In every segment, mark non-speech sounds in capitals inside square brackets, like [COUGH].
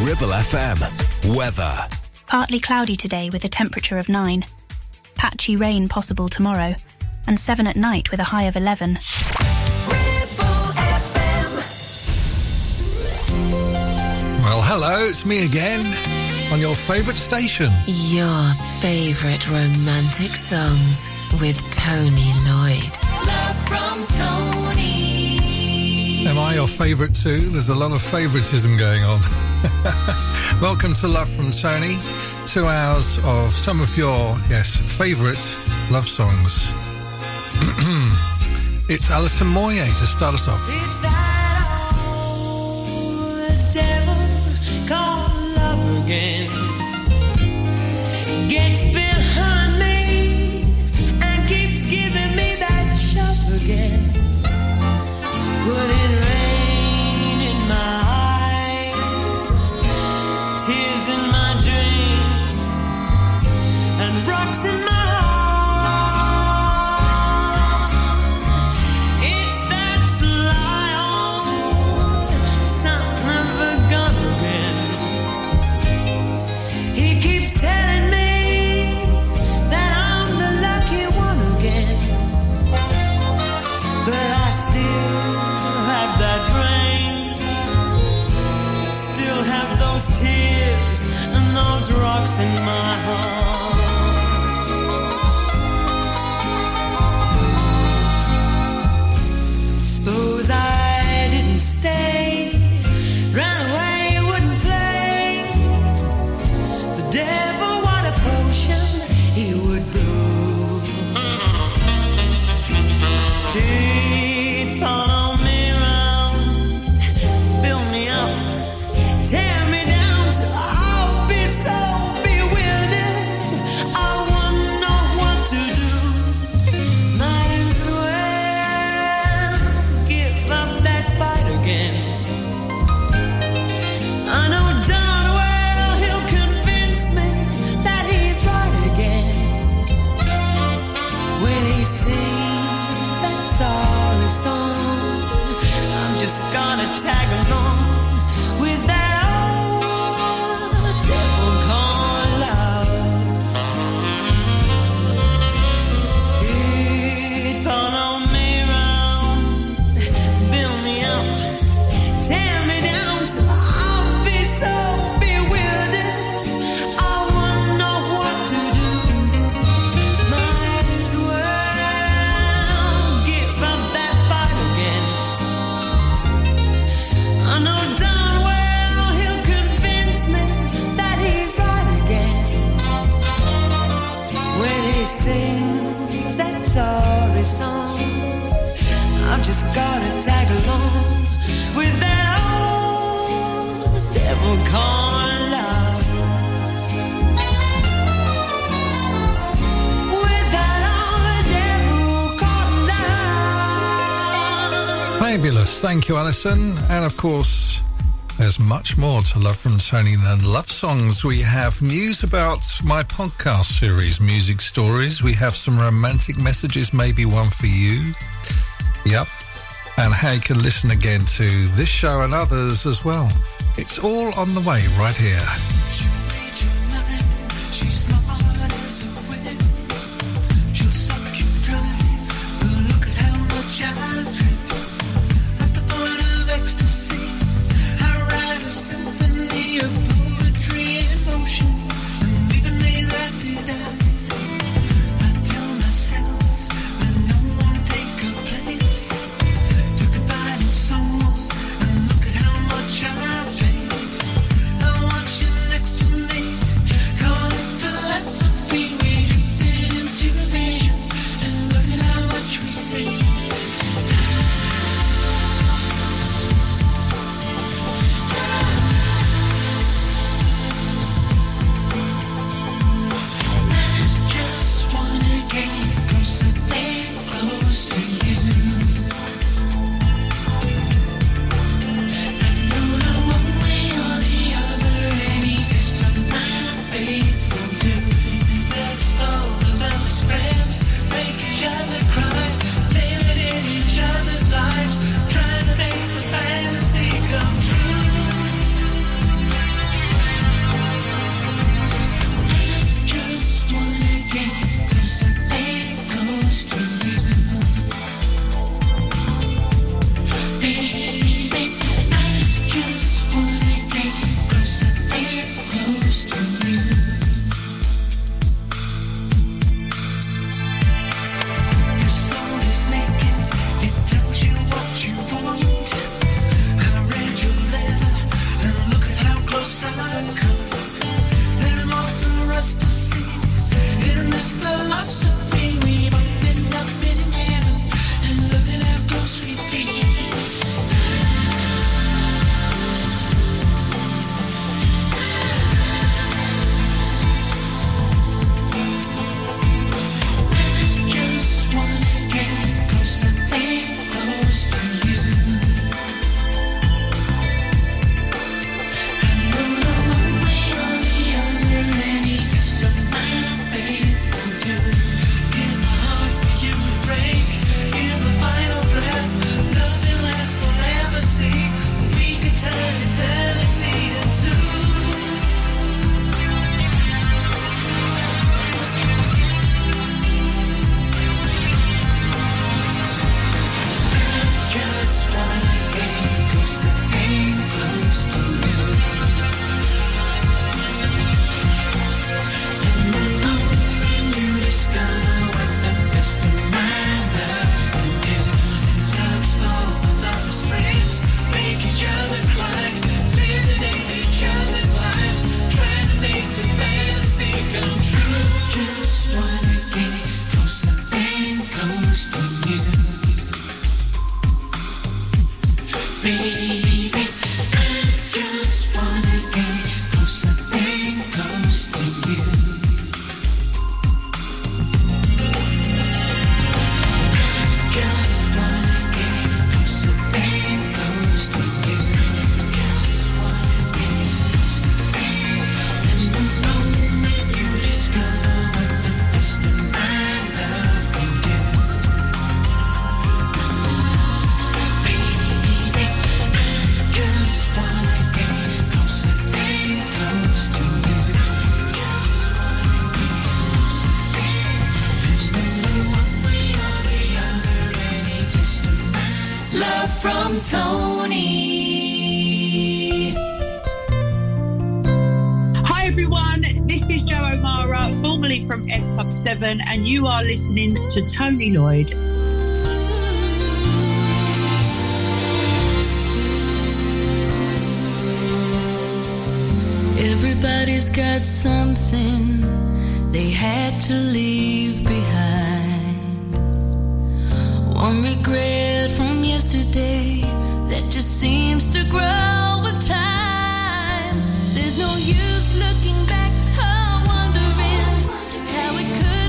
Ribble FM. Weather. Partly cloudy today with a temperature of 9. Patchy rain possible tomorrow. And 7 at night with a high of 11. Well, hello, it's me again on your favourite station. Your favourite romantic songs with Tony Lloyd. Love from Tony. Am I your favourite too? There's a lot of favouritism going on. [LAUGHS] [LAUGHS] Welcome to Love from Tony. Two hours of some of your, yes, favourite love songs. [CLEARS THROAT] it's Alison Moyet to start us off. Thank you, Alison. And of course, there's much more to Love from Tony than love songs. We have news about my podcast series, Music Stories. We have some romantic messages, maybe one for you. Yep. And how you can listen again to this show and others as well. It's all on the way right here. And you are listening to Tony Lloyd. Everybody's got something they had to leave behind. One regret from yesterday that just seems to grow with time. There's no use looking back. S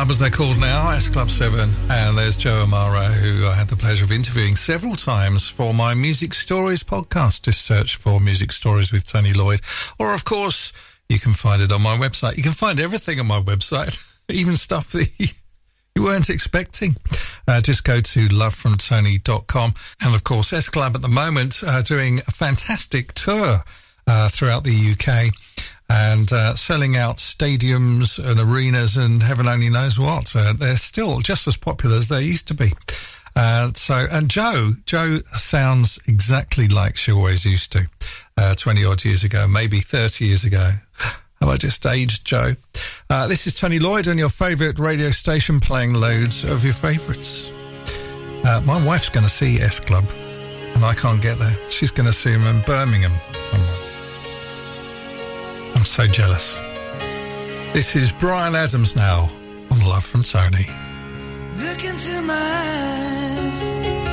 Club, as they're called now, S Club 7. And there's Jo O'Meara, who I had the pleasure of interviewing several times for my Music Stories podcast. Just search for Music Stories with Tony Lloyd. Or, of course, you can find it on my website. You can find everything on my website, [LAUGHS] even stuff that [LAUGHS] you, weren't expecting. Uh, just go to lovefromtony.com. And, of course, S Club at the moment uh, doing a fantastic tour uh, throughout the UK and uh, selling out stadiums and arenas and heaven only knows what. Uh, they're still just as popular as they used to be. Uh, so, and Jo, Jo sounds exactly like she always used to, uh, 20 odd years ago, maybe 30 years ago. Have I just aged, Jo? Uh, this is Tony Lloyd on your favourite radio station playing loads of your favourites. Uh, my wife's going to see S Club and I can't get there. She's going to see him in Birmingham somewhere. I'm so jealous. This is Bryan Adams now on Love from Tony. Look into my eyes,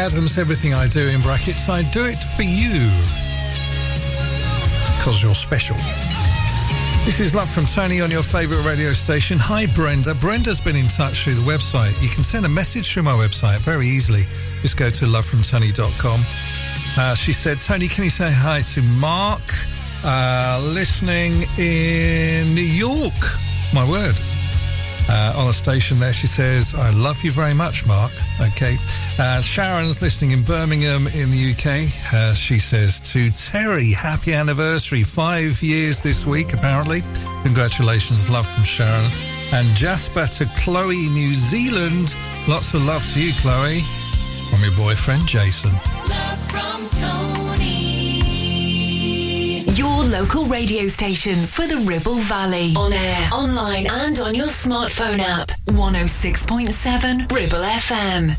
Adams, everything I do in brackets, I do it for you. Because you're special. This is Love from Tony on your favourite radio station. Hi, Brenda. Brenda's been in touch through the website. You can send a message through my website very easily. Just go to lovefromtony.com. Uh, she said, Tony, can you say hi to Mark, uh, listening in New York? My word uh, on a station there. She says, I love you very much, Mark. Okay. Uh, Sharon's listening in Birmingham in the UK. Uh, she says to Terry, happy anniversary. Five years this week, apparently. Congratulations. Love from Sharon. And Jasper to Chloe, New Zealand. Lots of love to you, Chloe. From your boyfriend, Jason. Love from Tony. Your local radio station for the Ribble Valley. On air, online, and on your smartphone app. 106.7 Ribble FM.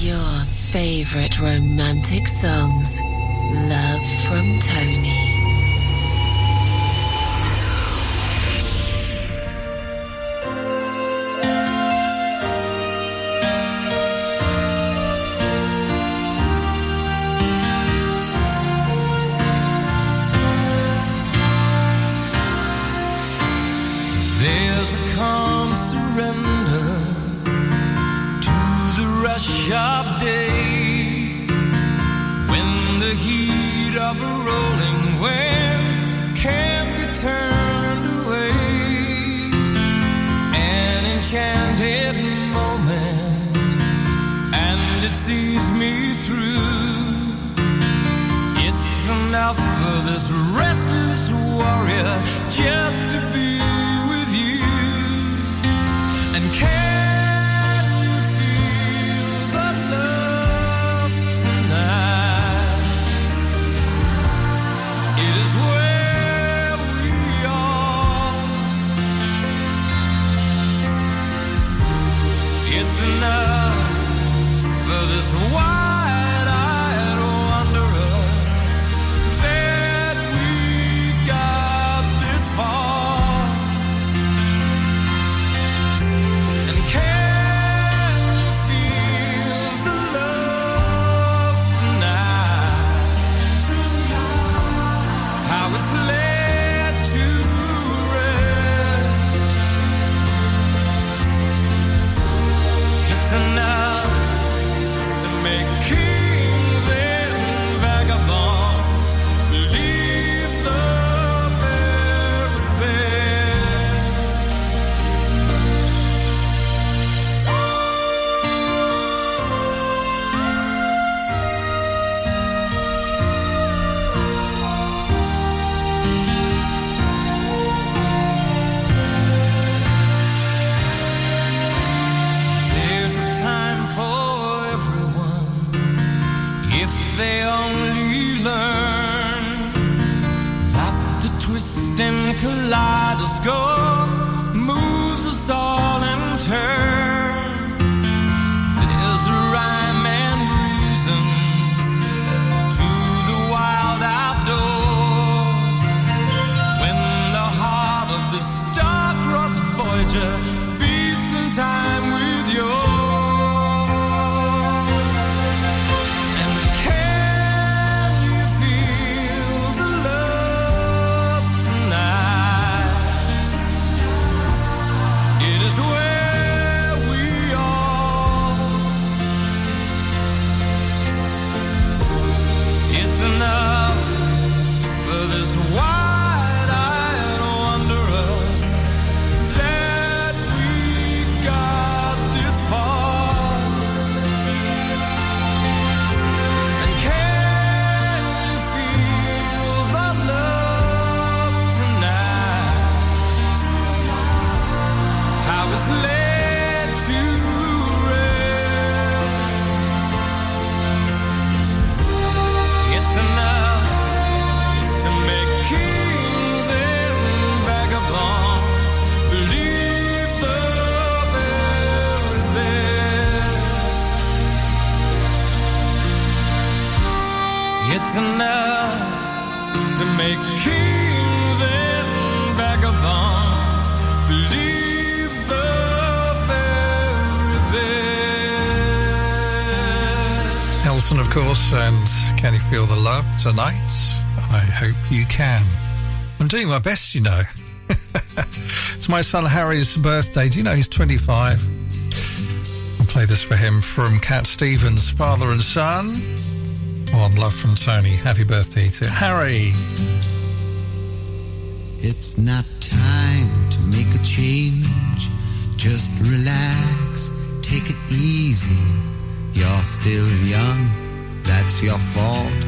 Your favorite romantic songs. Love from Tony. Of day when the heat of a rolling wave can't be turned away. An enchanted moment, and it sees me through. It's enough for this restless warrior just to be for Tonight? I hope you can. I'm doing my best, you know. [LAUGHS] it's my son Harry's birthday. Do you know he's 25? I'll play this for him from Cat Stevens, father and son. On Love from Tony. Happy birthday to Harry. It's not time to make a change. Just relax, take it easy. You're still young, that's your fault.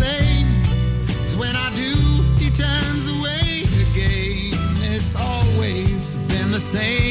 Same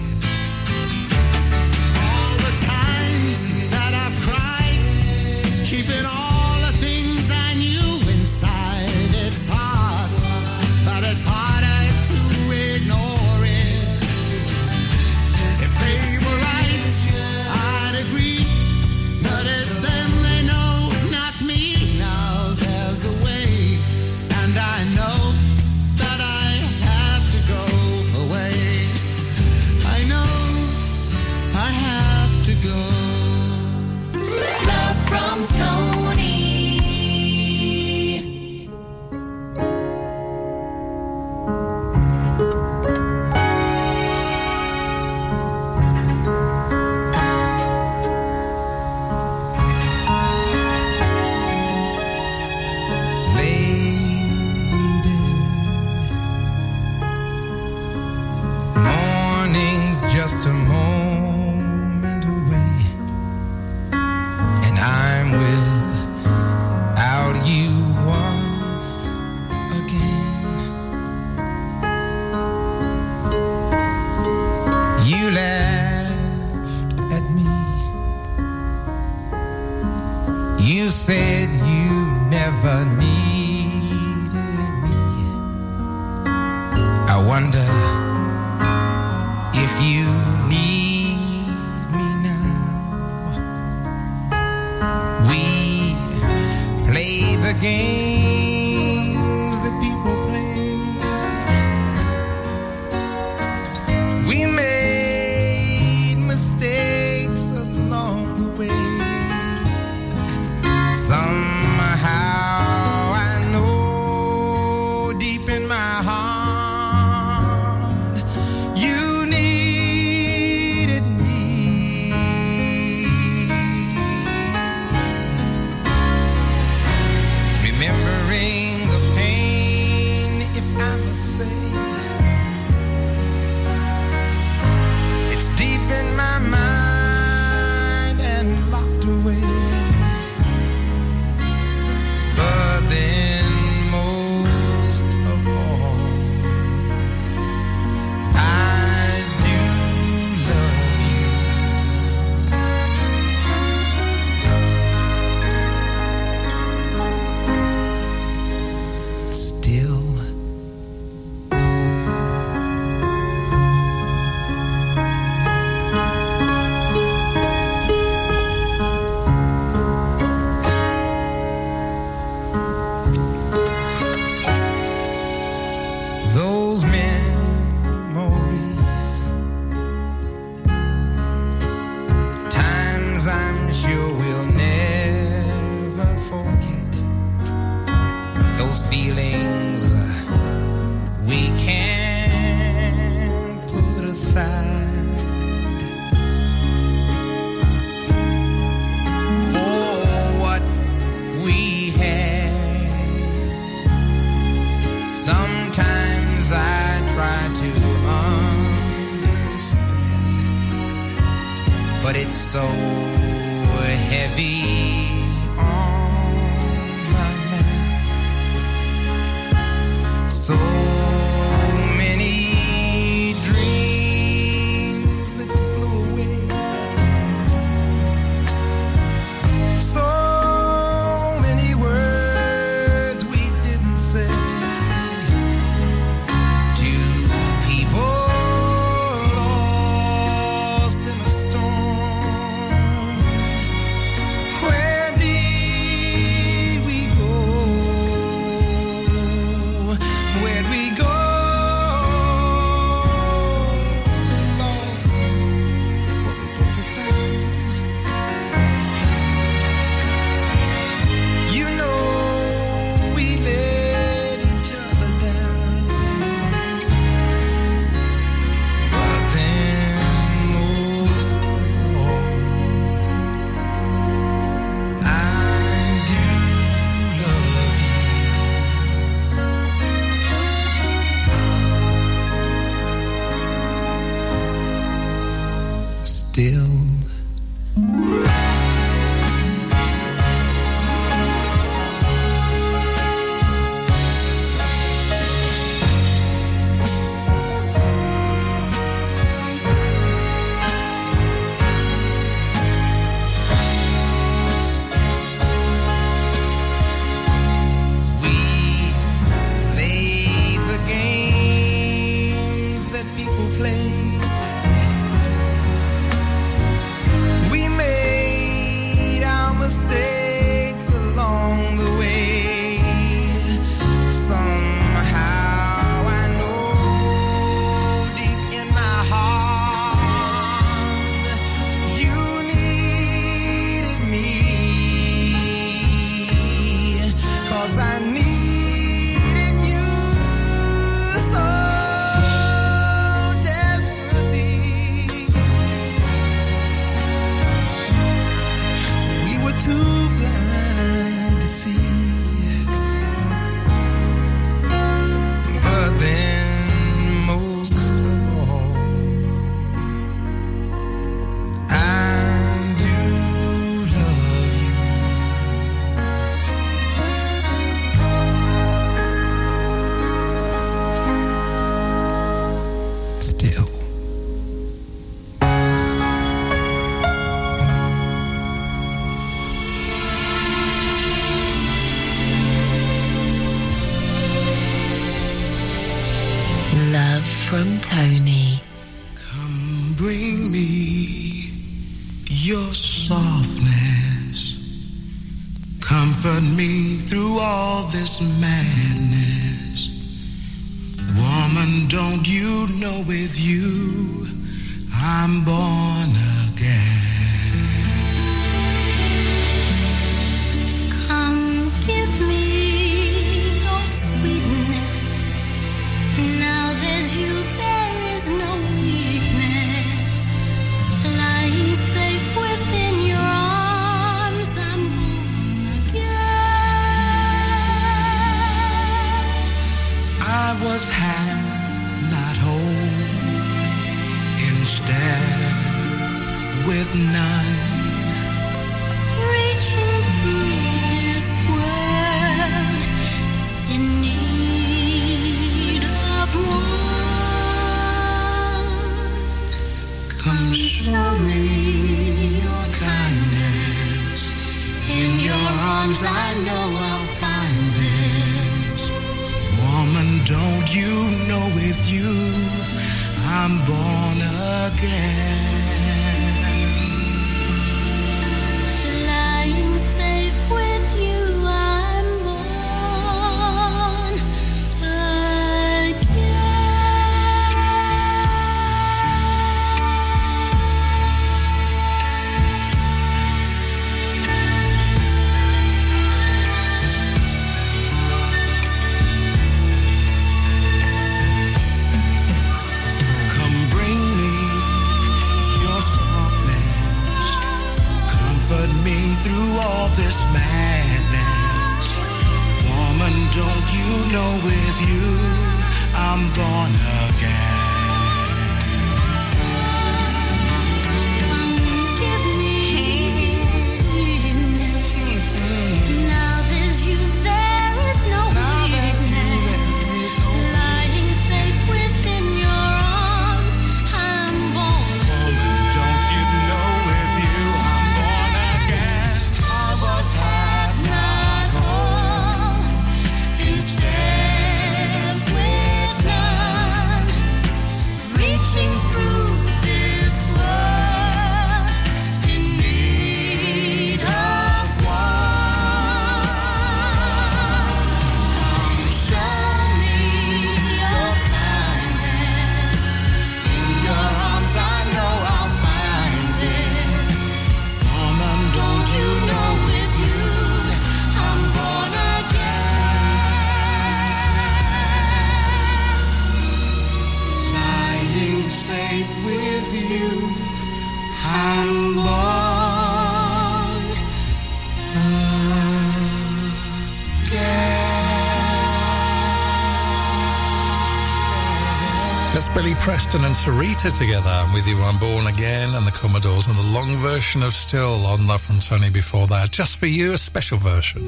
Billy Preston and Syreeta together. I'm with you I'm Born Again and the Commodores and the long version of Still on Love from Tony before that. Just for you, a special version.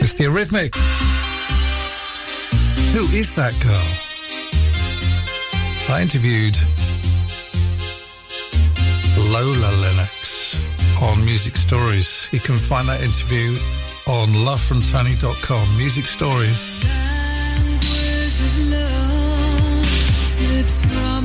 It's the Eurythmics. Who is that girl? I interviewed Lola Lennox on Music Stories. You can find that interview on lovefromtony.com. Music Stories. keeps flowing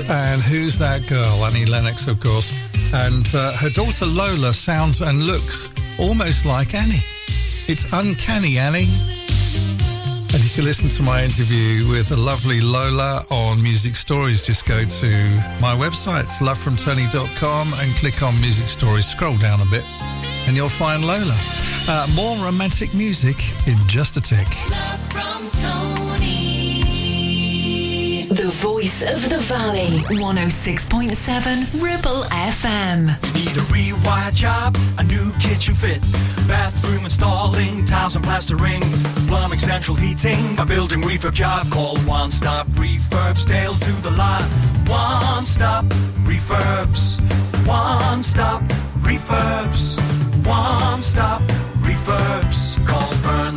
And Who's That Girl? Annie Lennox, of course. And uh, her daughter Lola sounds and looks almost like Annie. It's uncanny, Annie. And if you can listen to my interview with the lovely Lola on Music Stories. Just go to my website, lovefromtony.com, and click on Music Stories. Scroll down a bit, and you'll find Lola. Uh, more romantic music in just a tick. The voice of the valley. 106.7 Ribble FM. You Need a rewire job, a new kitchen fit, bathroom installing, tiles and plastering, plumbing, central heating, a building refurb job. Call One Stop Refurbs, Dale to the lot. One Stop Refurbs. One Stop Refurbs. One Stop Refurbs.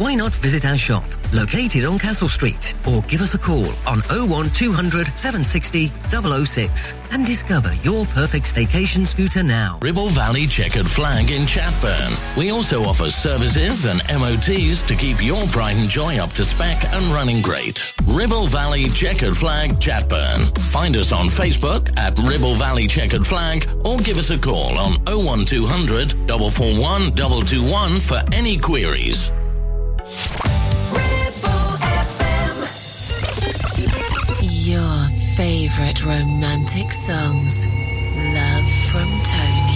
Why not visit our shop, located on Castle Street, or give us a call on 01200 760 006 and discover your perfect staycation scooter now. Ribble Valley Checkered Flag in Chatburn. We also offer services and MOTs to keep your pride and joy up to spec and running great. Ribble Valley Checkered Flag Chatburn. Find us on Facebook at Ribble Valley Checkered Flag or give us a call on 01200 441 221 for any queries. Your favorite romantic songs. Love from Tony.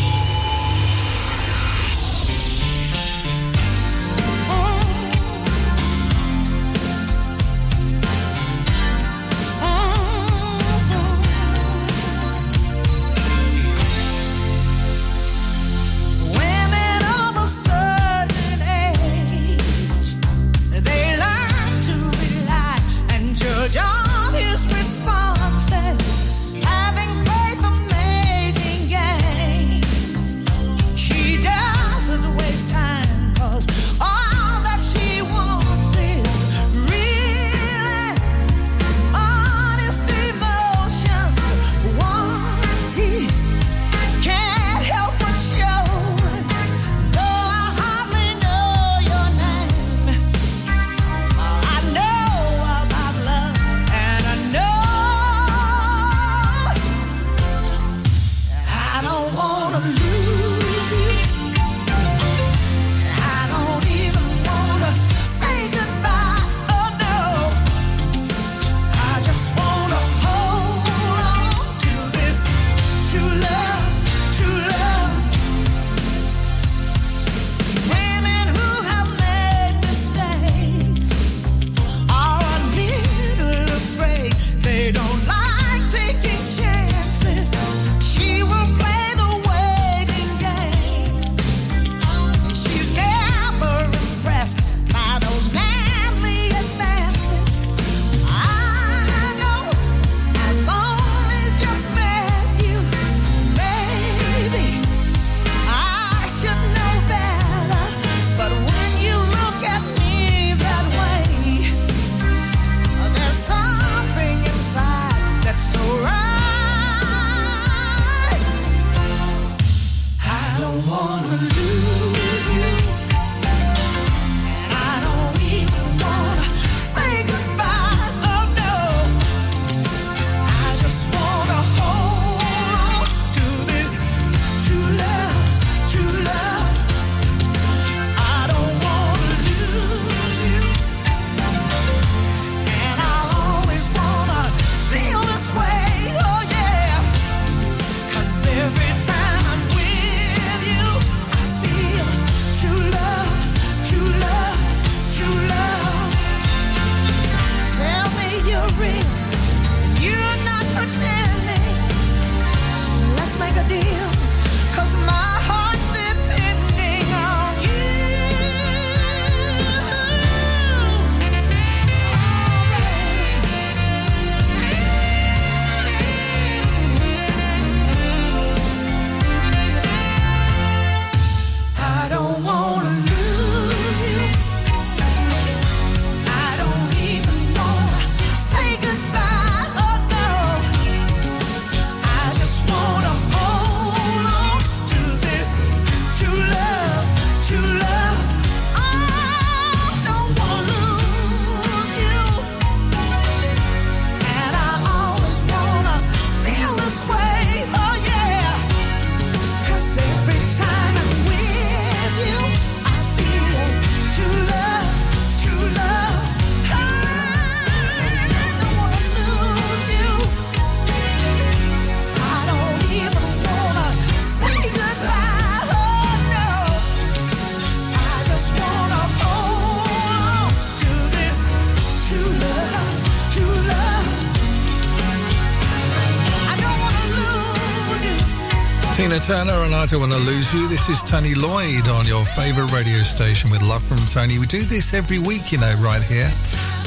Turner and I Don't Want to Lose You. This is Tony Lloyd on your favourite radio station with Love from Tony. We do this every week, you know, right here.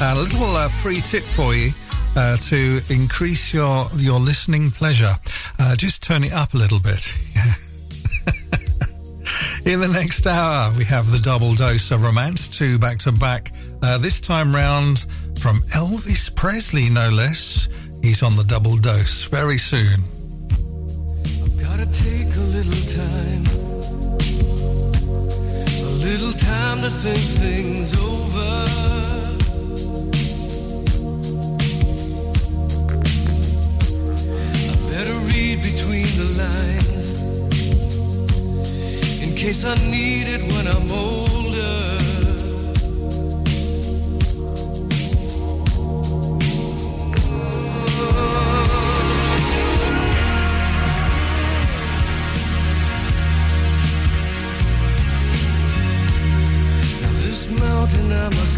And a little uh, free tip for you uh, to increase your, your listening pleasure. Uh, just turn it up a little bit. [LAUGHS] In the next hour, we have the double dose of romance, two back to back. Uh, this time round from Elvis Presley, no less. He's on the double dose very soon. To think things over. I better read between the lines in case I need it when I'm older. I must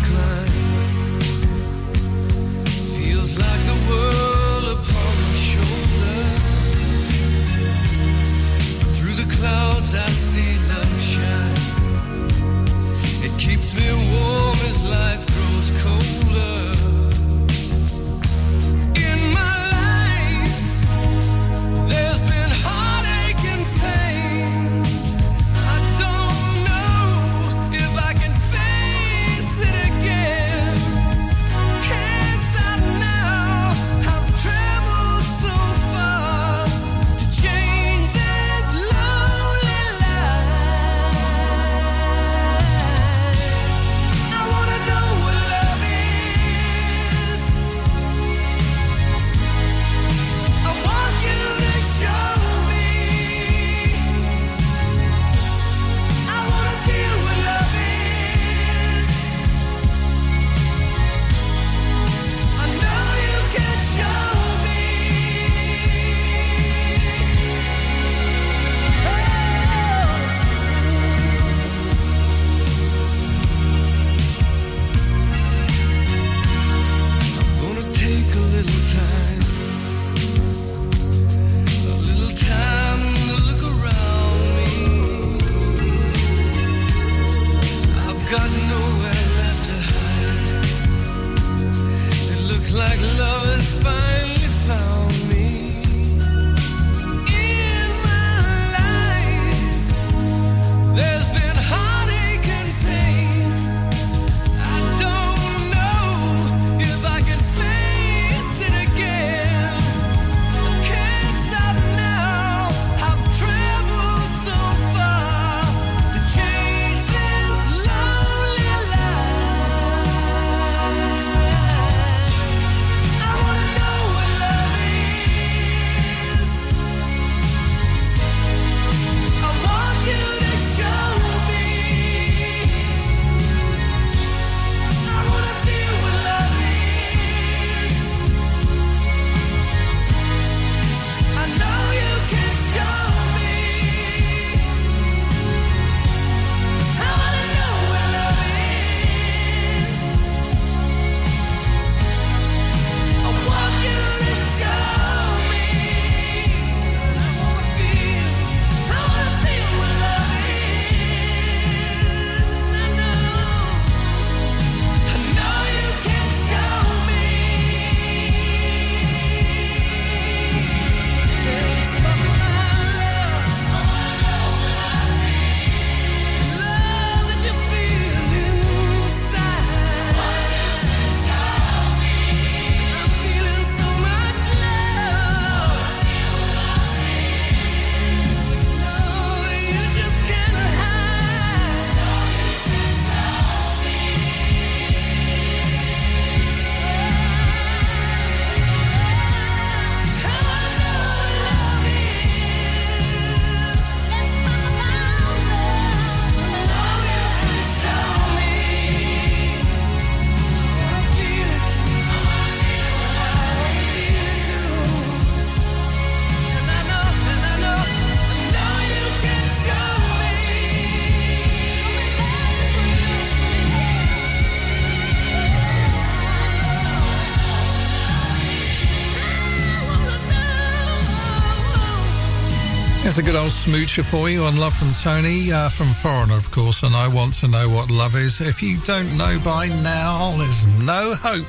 There's a good old smoocher for you on Love from Tony, uh, from Foreigner, of course, and I want to know what love is. If you don't know by now, there's no hope.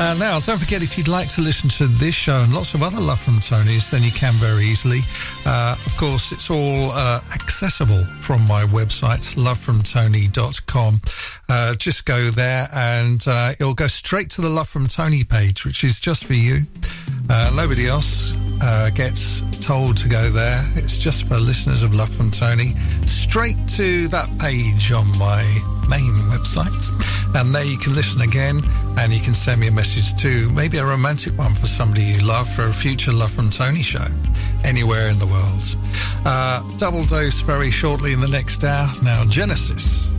Uh, now, don't forget if you'd like to listen to this show and lots of other Love from Tony's, then you can very easily. Uh, of course, it's all uh, accessible from my website, lovefromtony.com. Uh, just go there and uh, it'll go straight to the Love from Tony page, which is just for you. Uh, nobody else uh, gets told to go there. It's just for listeners of Love from Tony. Straight to that page on my main website. And there you can listen again and you can send me a message too. Maybe a romantic one for somebody you love for a future Love from Tony show anywhere in the world. Uh, double dose very shortly in the next hour. Now, Genesis.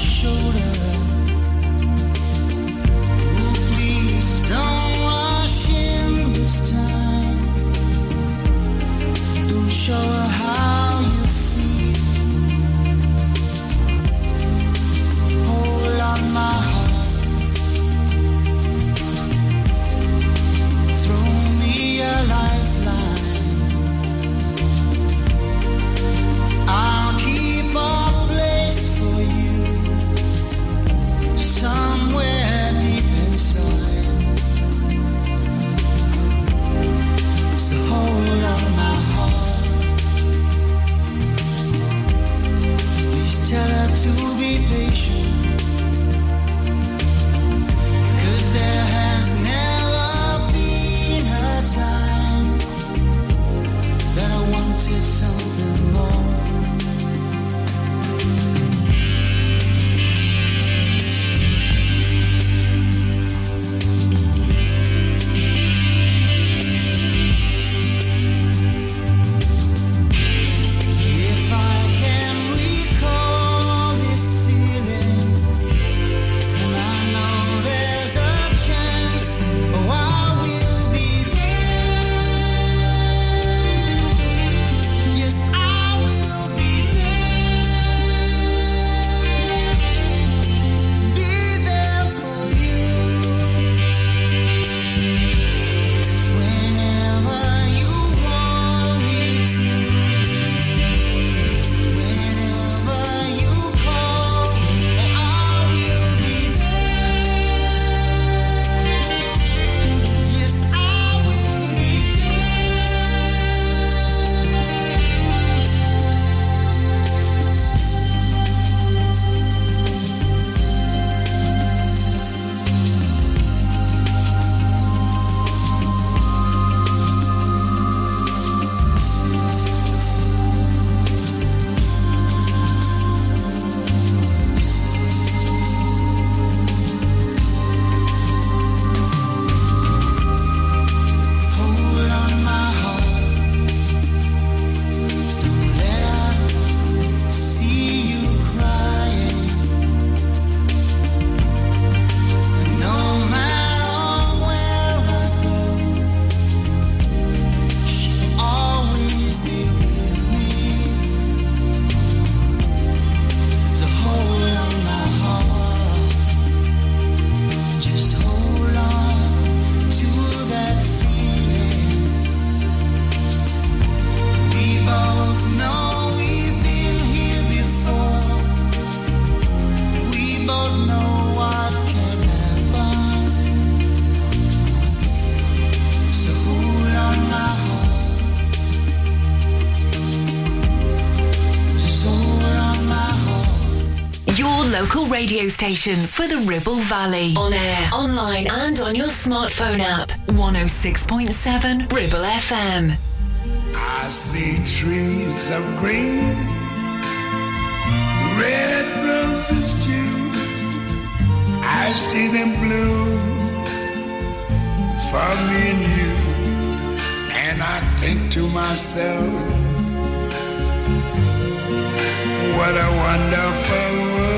Over radio station for the Ribble Valley. On air, online, and on your smartphone app. 106.7 Ribble FM. I see trees of green, red roses too. I see them bloom for me and you. And I think to myself, What a wonderful world.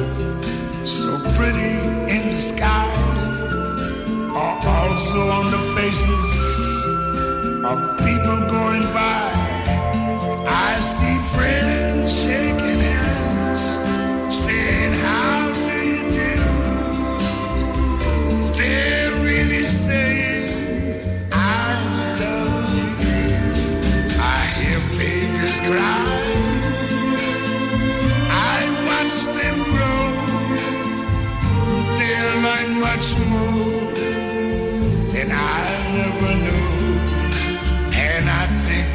pretty in the sky, are also on the faces of people going by.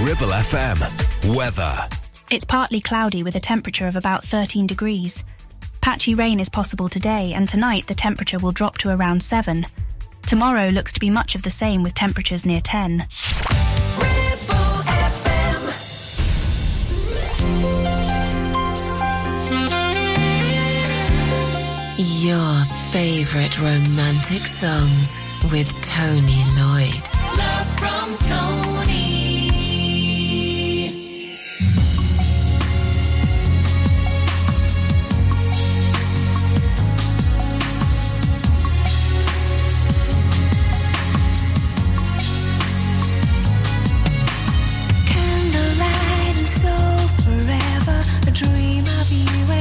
Ribble FM. Weather. It's partly cloudy with a temperature of about 13 degrees. Patchy rain is possible today, and tonight the temperature will drop to around 7. Tomorrow looks to be much of the same with temperatures near 10. Your favorite romantic songs with Tony Lloyd. Love from Tony.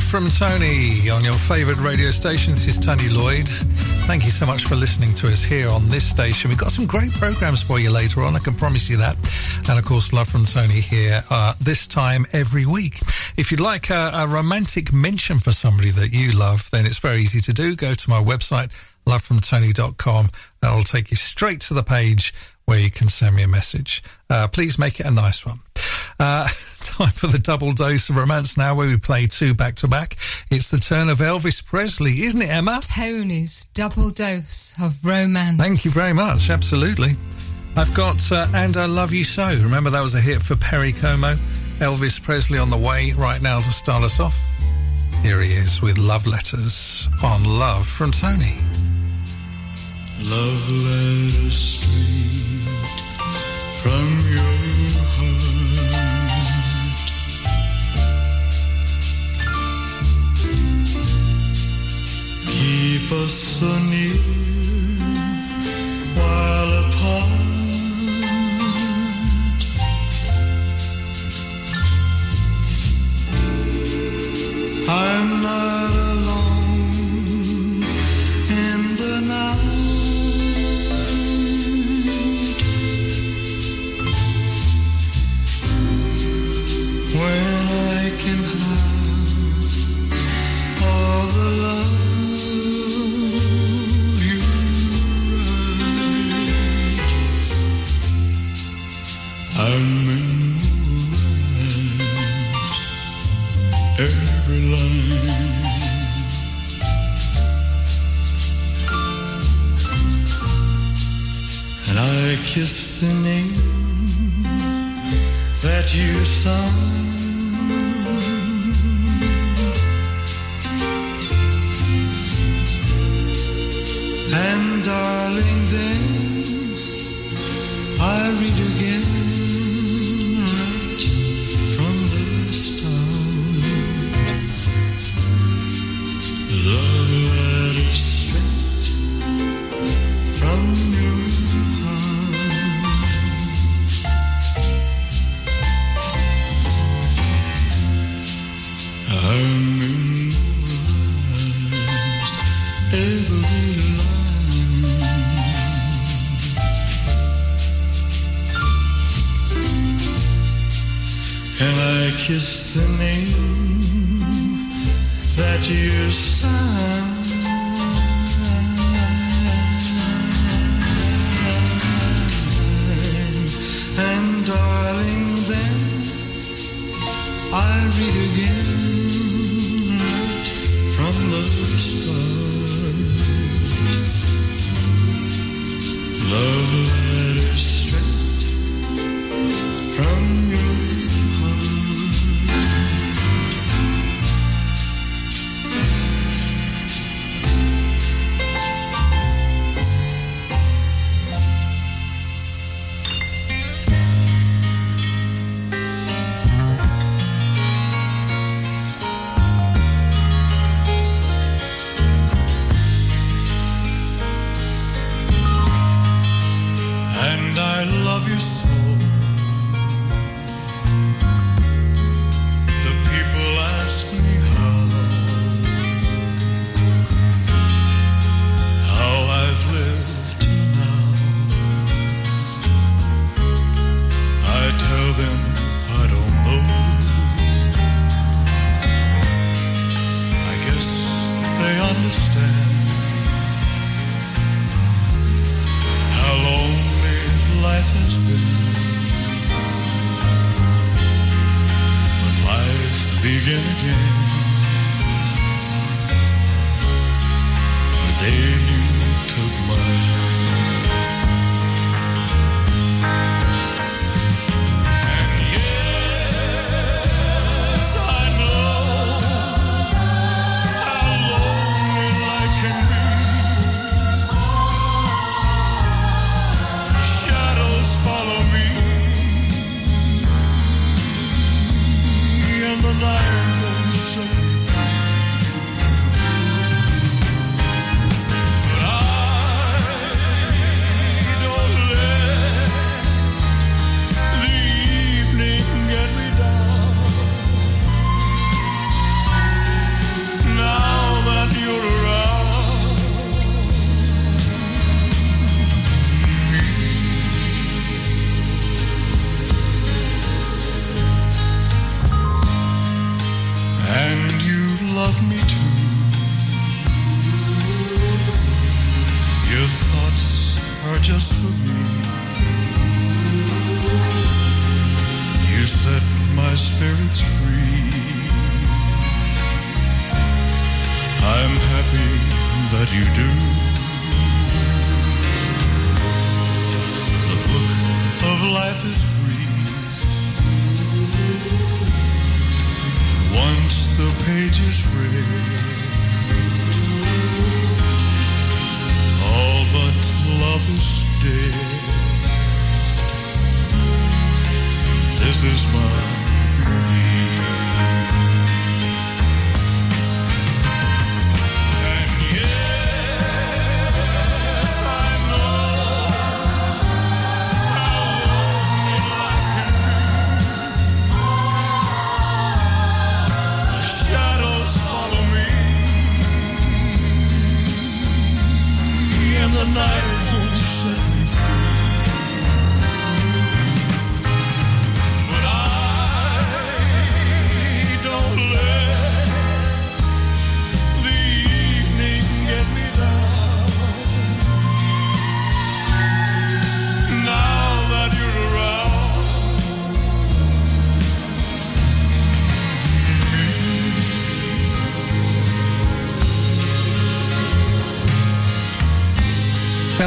From Tony on your favourite radio station. This is Tony Lloyd. Thank you so much for listening to us here on this station. We've got some great programs for you later on, I can promise you that. And of course, Love from Tony here uh, this time every week. If you'd like a, a romantic mention for somebody that you love, then it's very easy to do. Go to my website, lovefromtony.com. That'll take you straight to the page where you can send me a message. Uh, please make it a nice one. Uh, [LAUGHS] time for the double dose of romance now, where we play two back to back. It's the turn of Elvis Presley, isn't it, Emma? Tony's double dose of romance. Thank you very much. Absolutely. I've got uh, And I Love You So. Remember that was a hit for Perry Como? Elvis Presley on the way right now to start us off. Here he is with Love Letters on Love from Tony. Love letters straight from your Keep us so near while apart. I'm not you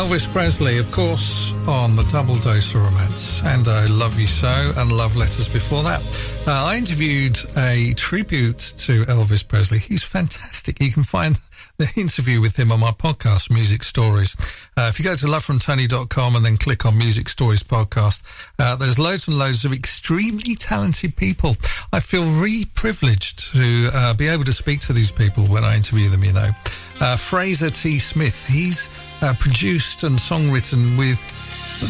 Elvis Presley, of course, on the Double Dose Romance, and I Love You So, and Love Letters before that. Uh, I interviewed a tribute to Elvis Presley. He's fantastic. You can find [LAUGHS] the interview with him on my podcast, Music Stories. Uh, if you go to lovefromtony.com and then click on Music Stories podcast, uh, there's loads and loads of extremely talented people. I feel really privileged to uh, be able to speak to these people when I interview them, you know. Uh, Fraser T. Smith, he's uh, produced and songwritten with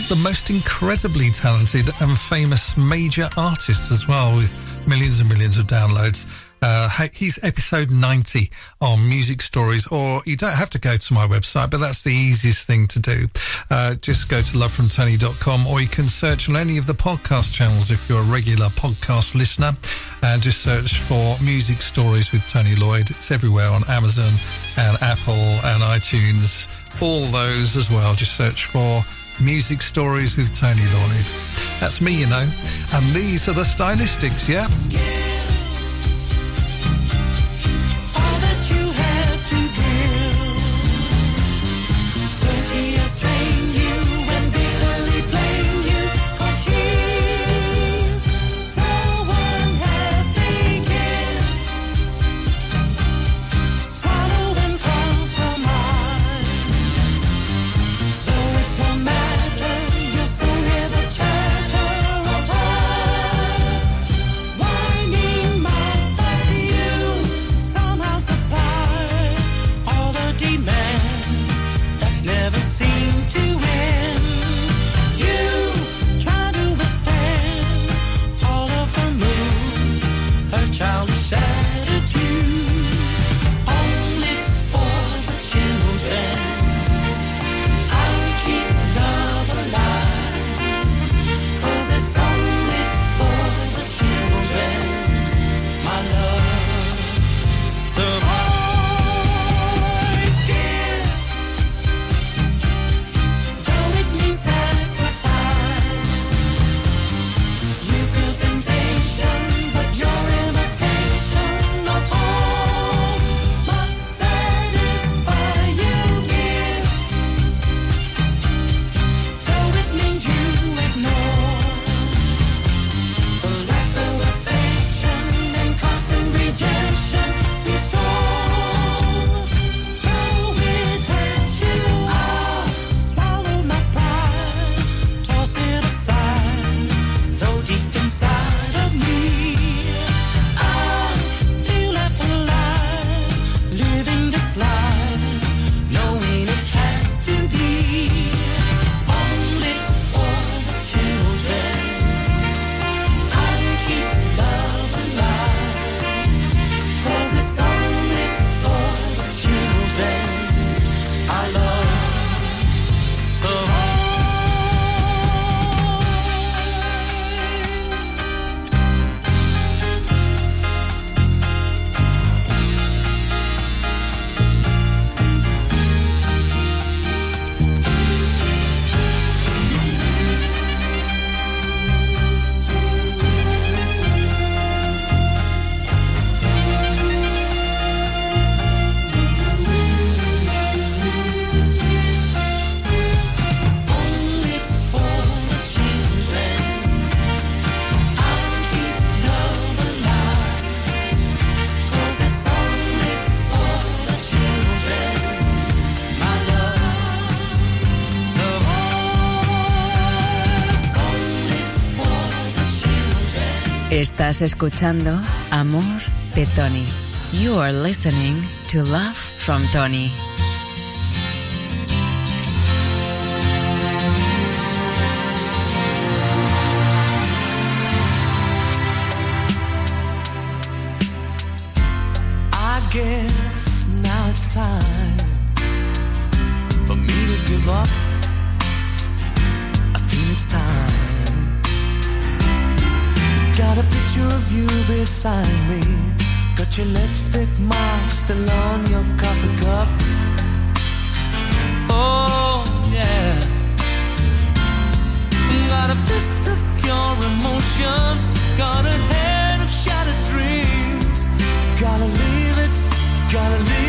the most incredibly talented and famous major artists as well, with millions and millions of downloads. Uh, he's episode 90 on Music Stories, or you don't have to go to my website, but that's the easiest thing to do. Uh, just go to lovefromtony.com, or you can search on any of the podcast channels if you're a regular podcast listener, and just search for Music Stories with Tony Lloyd. It's everywhere on Amazon and Apple and iTunes, all those as well. Just search for Music Stories with Tony Lloyd. That's me, you know. And these are the stylistics, yeah? All Estás escuchando Amor de Tony. You are listening to Love from Tony. Beside me. Got your lipstick mark still on your coffee cup. Oh, yeah. Got a fist of pure emotion. Got a head of shattered dreams. Gotta leave it, gotta leave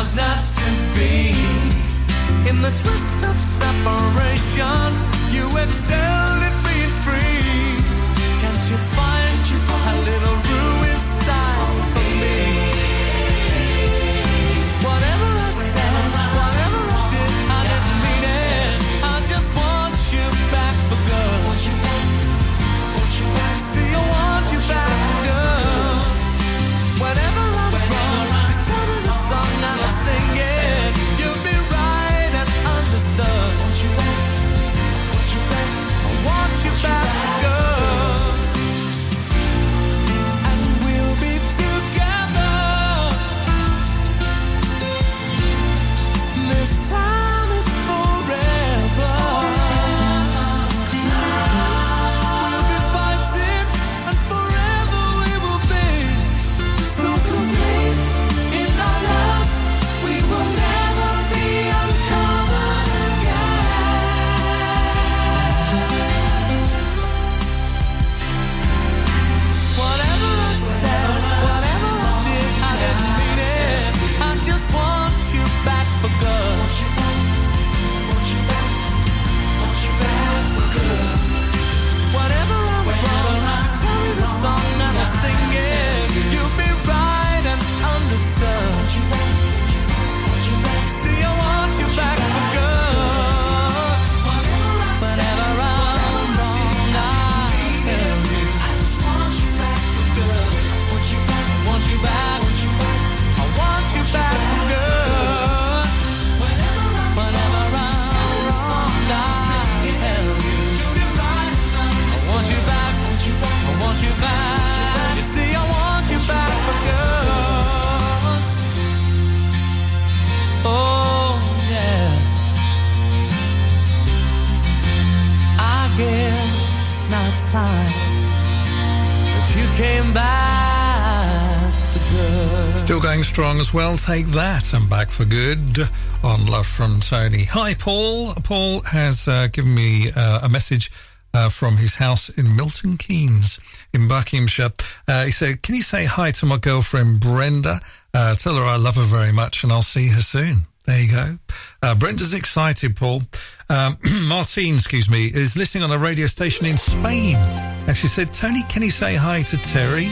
was not to be. In the twist of separation, you excelled came back for good. Still going strong as well. Take that and back for good on Love from Tony. Hi, Paul. Paul has uh, given me uh, a message uh, from his house in Milton Keynes in Buckinghamshire. Uh, he said, Can you say hi to my girlfriend Brenda? Uh, tell her I love her very much and I'll see her soon. There you go. Uh, Brenda's excited, Paul. Um, [CLEARS THROAT] Martine, excuse me, is listening on a radio station in Spain. And she said, Tony, can you say hi to Terry?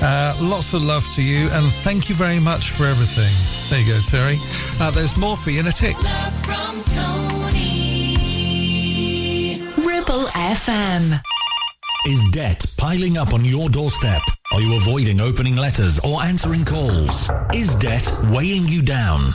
Uh, lots of love to you and thank you very much for everything. There you go, Terry. Uh, there's more for you in a tick. From Tony. Ribble FM. Is debt piling up on your doorstep? Are you avoiding opening letters or answering calls? Is debt weighing you down?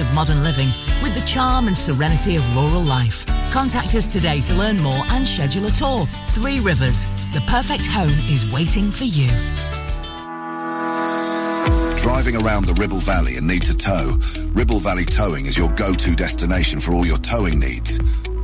of modern living with the charm and serenity of rural life. Contact us today to learn more and schedule a tour. Three Rivers, the perfect home is waiting for you. Driving around the Ribble Valley and need to tow? Ribble Valley Towing is your go-to destination for all your towing needs.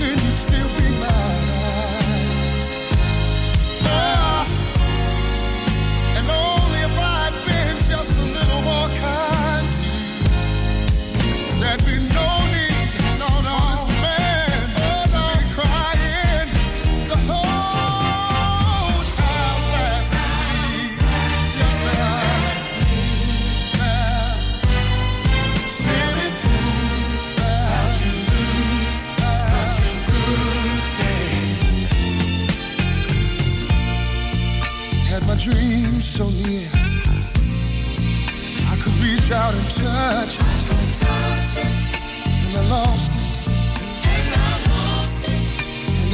Maybe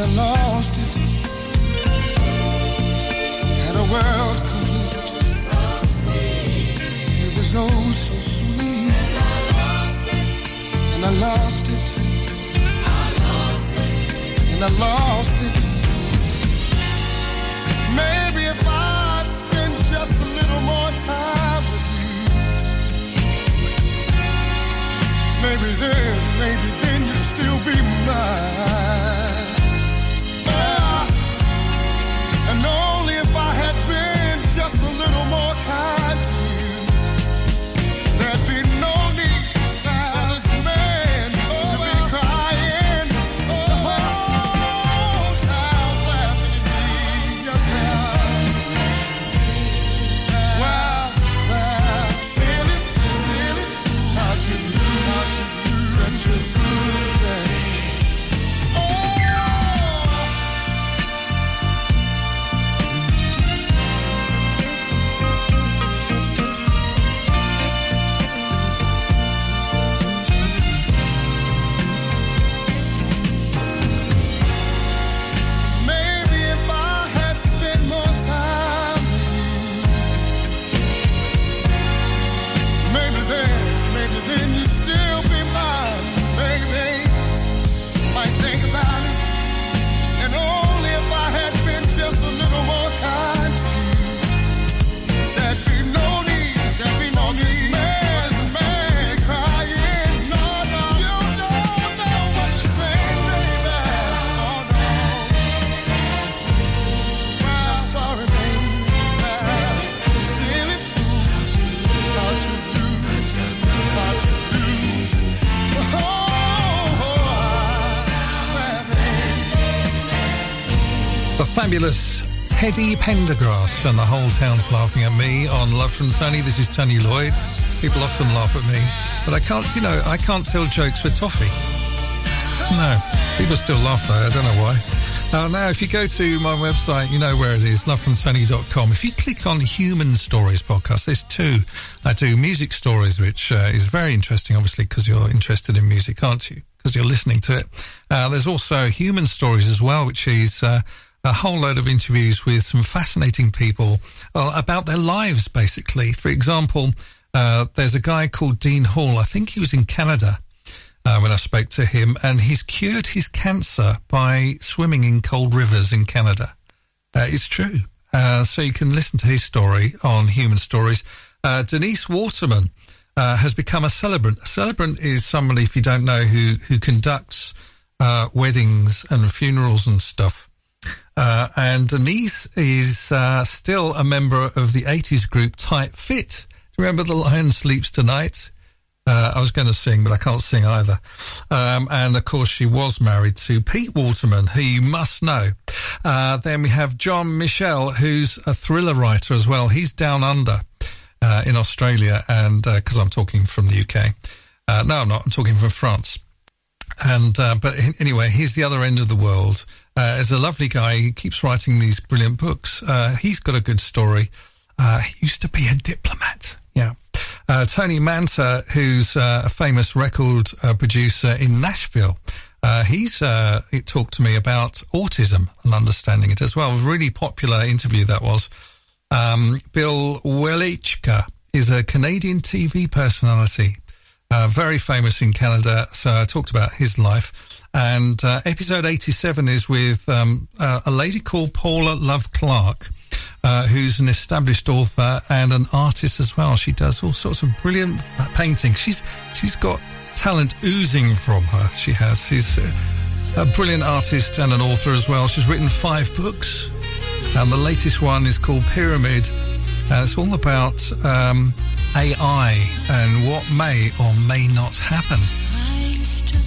I lost it. Had a world complete. It was oh so sweet. I lost it and I lost it. I lost it and I lost it. Maybe if I'd spent just a little more time with you. Maybe then, maybe then you'd still be mine. Only if I had been just a little more kind Teddy Pendergrass, and the whole town's laughing at me on Love from Tony. This is Tony Lloyd. People often laugh at me, but I can't, you know, I can't tell jokes with toffee. No, people still laugh though. I don't know why. Uh, now, if you go to my website, you know where it is, lovefromtony.com. If you click on Human Stories podcast, there's two. I do music stories, which uh, is very interesting, obviously, because you're interested in music, aren't you? Because you're listening to it. Uh, there's also Human Stories as well, which is uh, a whole load of interviews with some fascinating people uh, about their lives, basically. For example, uh, there's a guy called Dean Hall. I think he was in Canada uh, when I spoke to him, and he's cured his cancer by swimming in cold rivers in Canada. It's true. Uh, so you can listen to his story on Human Stories. Uh, Denise Waterman uh, has become a celebrant. A celebrant is somebody, if you don't know, who who conducts weddings and funerals and stuff. And Denise is still a member of the 80s group Tight Fit. Do you remember The Lion Sleeps Tonight? Uh, I was going to sing, but I can't sing either. Um, and of course, she was married to Pete Waterman, who you must know. Uh, then we have John Michel, who's a thriller writer as well. He's down under uh, in Australia, and because I'm talking from the UK. no, I'm not. I'm talking from France. And but anyway, he's the other end of the world. Uh, is a lovely guy. He keeps writing these brilliant books. Uh, he's got a good story. Uh, he used to be a diplomat. Yeah. Uh, Tony Manta, who's uh, a famous record uh, producer in Nashville, uh, he's uh, talked to me about autism and understanding it as well. A really popular interview that was. Um, Bill Welychka is a Canadian TV personality, uh, very famous in Canada. So I talked about his life. And episode 87 is with um, a lady called Paula Love Clark uh, who's an established author and an artist as well. She does all sorts of brilliant paintings. She's she's got talent oozing from her. She has. She's a brilliant artist and an author as well. She's written five books, and the latest one is called Pyramid, and it's all about um, AI and what may or may not happen. I used to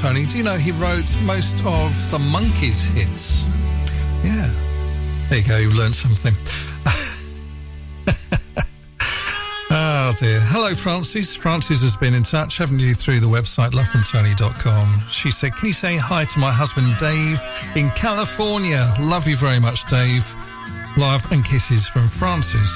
Tony. Do you know he wrote most of the Monkees hits? Yeah. There you go, You've learned something. [LAUGHS] oh dear. Hello, Francis. Francis has been in touch, haven't you, through the website lovefromtony.com. She said, Can you say hi to my husband Dave in California? Love you very much, Dave. Love and kisses from Francis.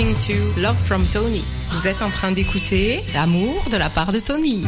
Listening to Love from Tony. Vous êtes en train d'écouter L'amour de la part de Tony.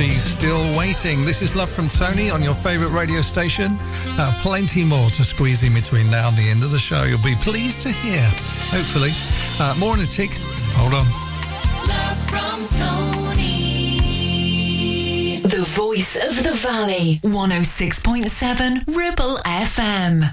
She's still waiting. This is Love from Tony on your favourite radio station. Uh, plenty more to squeeze in between now and the end of the show. You'll be pleased to hear, hopefully. Uh, more in a tick. Hold on. Love from Tony. The voice of the valley. 106.7 Ribble FM.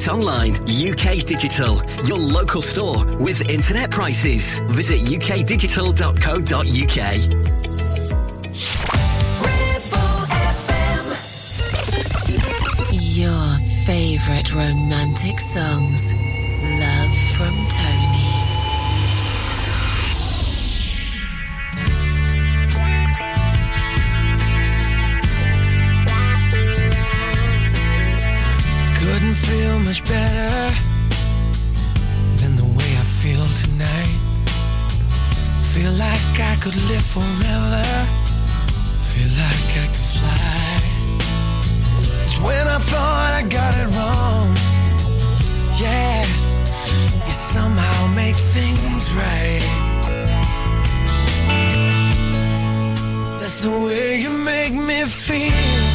online. UK Digital, your local store with internet prices. Visit ukdigital.co.uk. Your favorite romantic songs. Love from Tony. Couldn't feel much better than the way I feel tonight. Feel like I could live forever. Feel like I could fly. It's when I thought I got it wrong. Yeah, you somehow make things right. That's the way you make me feel.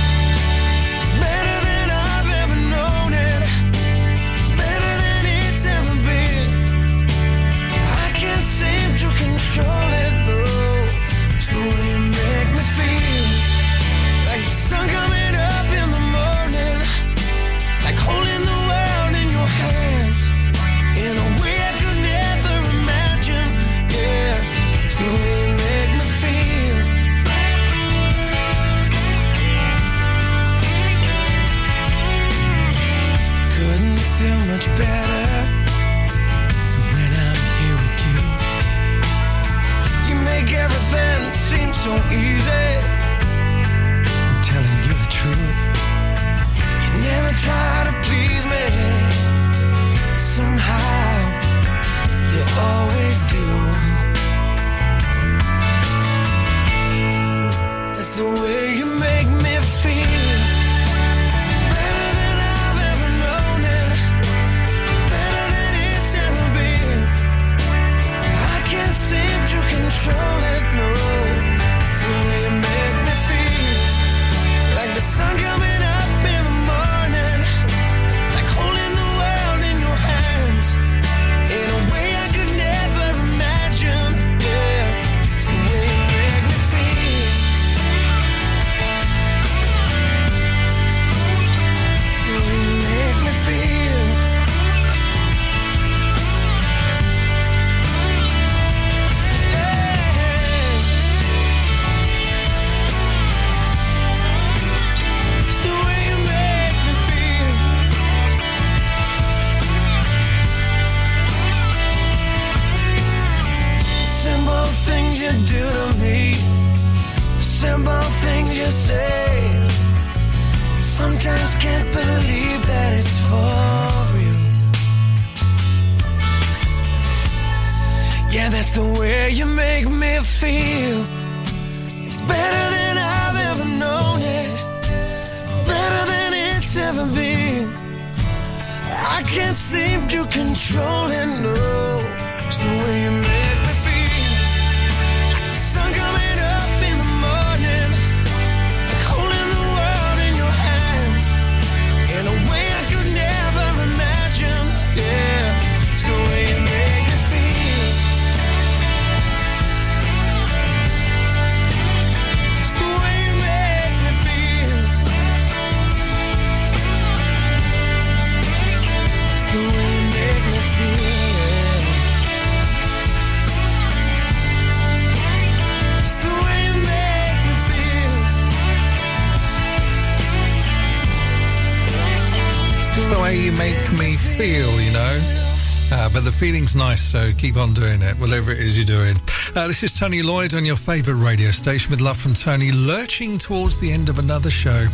Keep on doing it, whatever it is you're doing. Uh, this is Tony Lloyd on your favourite radio station with love from Tony, lurching towards the end of another show.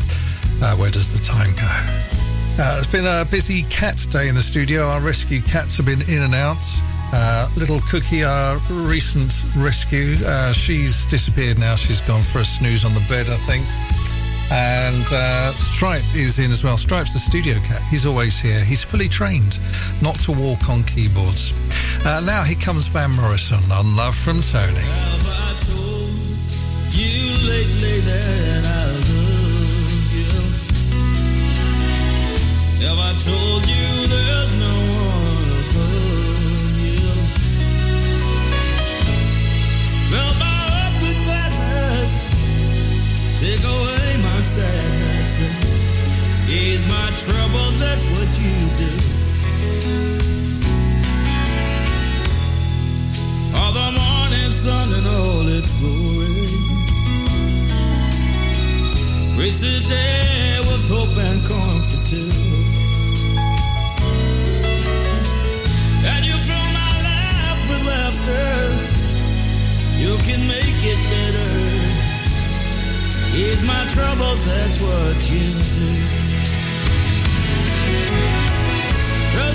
Uh, where does the time go? Uh, it's been a busy cat day in the studio. Our rescue cats have been in and out. Uh, little Cookie, our recent rescue, uh, she's disappeared now. She's gone for a snooze on the bed, I think. And uh, Stripe is in as well. Stripe's the studio cat. He's always here. He's fully trained not to walk on keyboards. Uh, now here comes Van Morrison on Love from Tony. You lately that I love you. Have I told you there's no one above you? My heart with gladness, take away my sadness ease my trouble. That's what you do. Its glory. Grace the day with hope and comfort too. And you fill my life with laughter. You can make it better. Ease my troubles, that's what you do. Your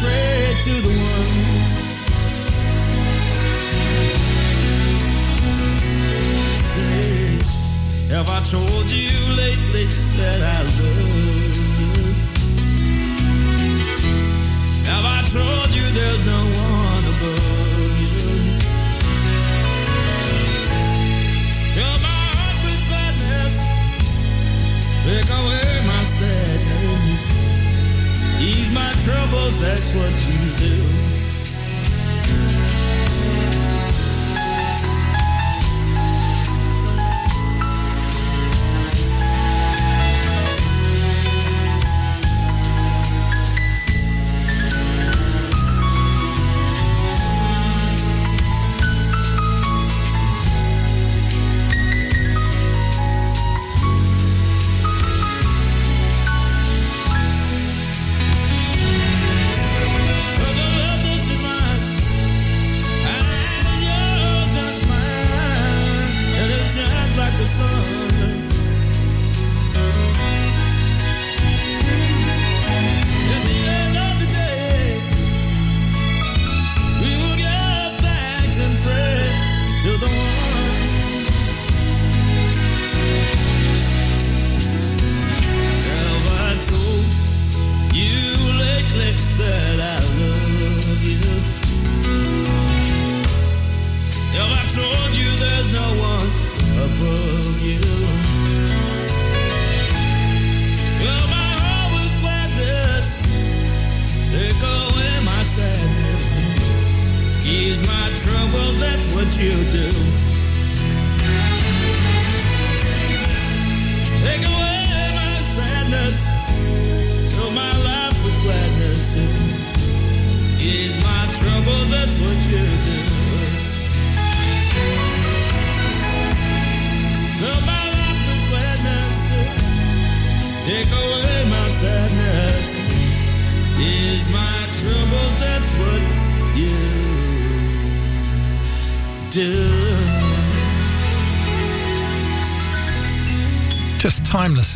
pray to the one. Say, Have I told you lately that I love? Have I told you there's no one above troubles. That's what you do.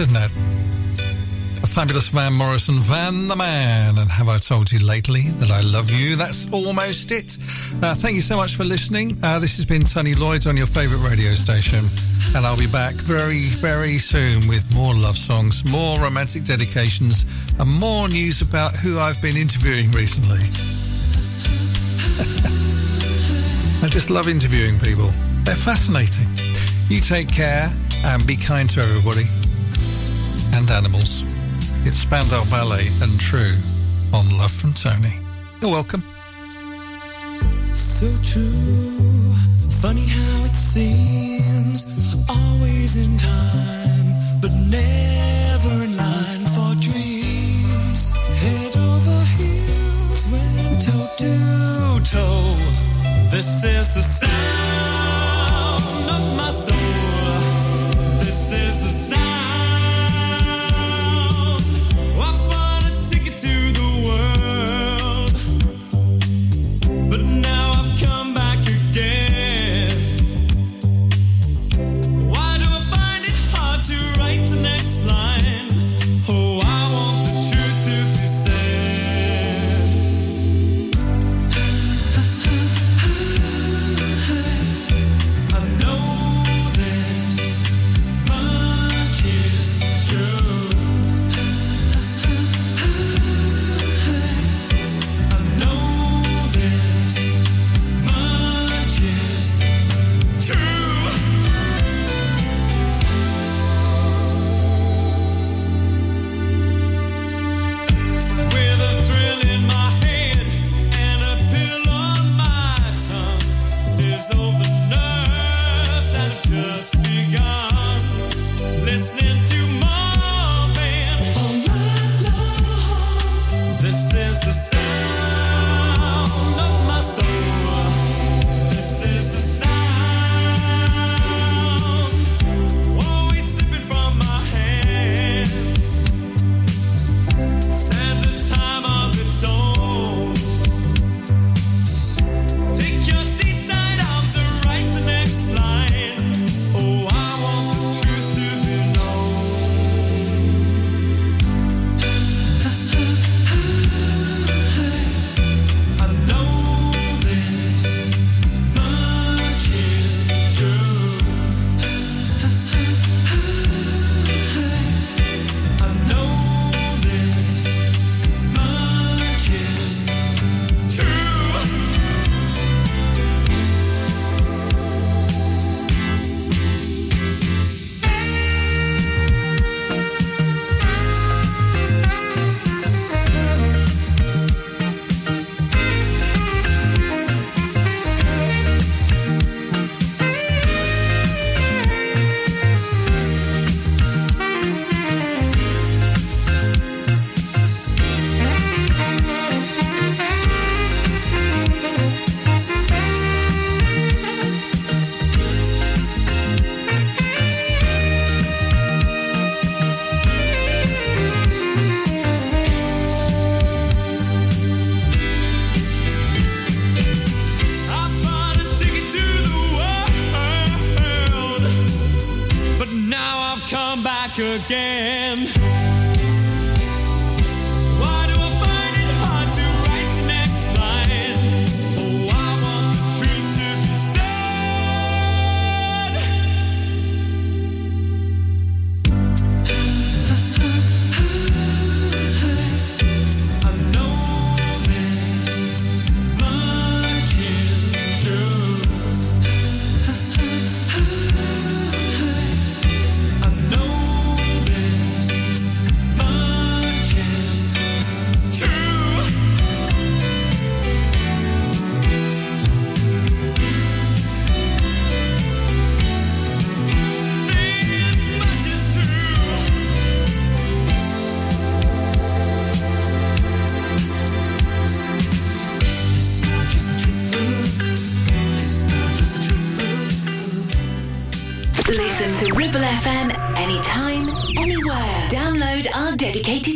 Isn't it? A fabulous Van Morrison, Van the Man. And have I told you lately that I love you? That's almost it. Uh, thank you so much for listening. Uh, this has been Tony Lloyd on your favourite radio station. And I'll be back very, very soon with more love songs, more romantic dedications, and more news about who I've been interviewing recently. [LAUGHS] I just love interviewing people. They're fascinating. You take care and be kind to everybody and animals. It's Spandau Ballet and True on Love from Tony. You're welcome. So true, funny how it seems, always in time, but never in line for dreams. Head over heels, went toe to toe. This is the sound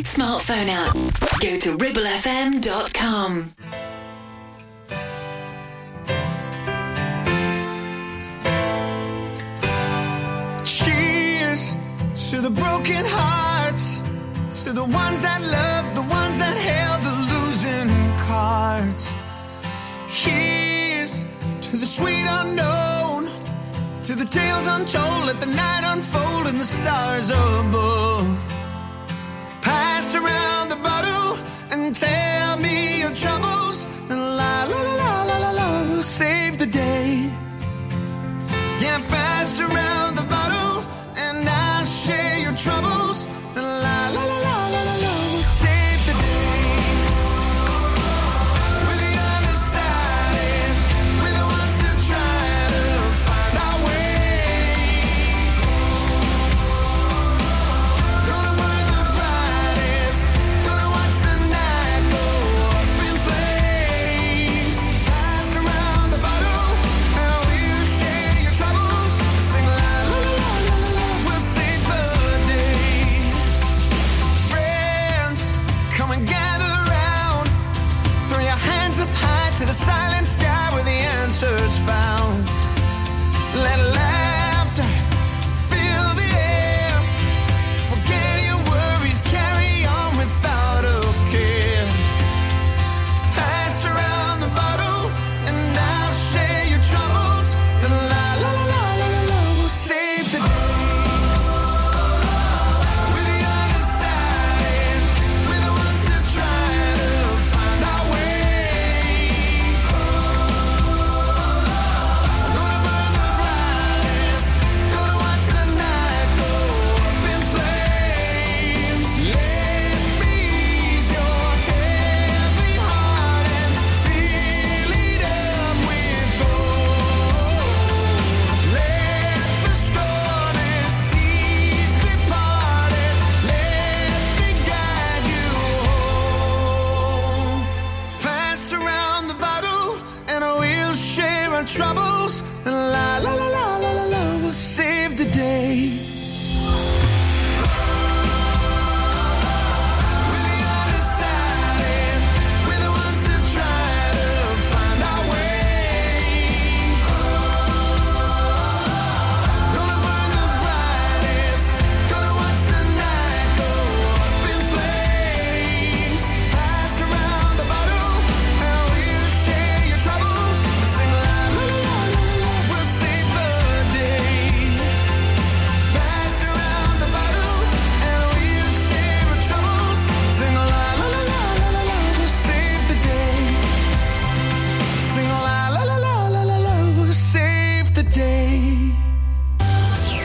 smartphone app. Go to ribblefm.com.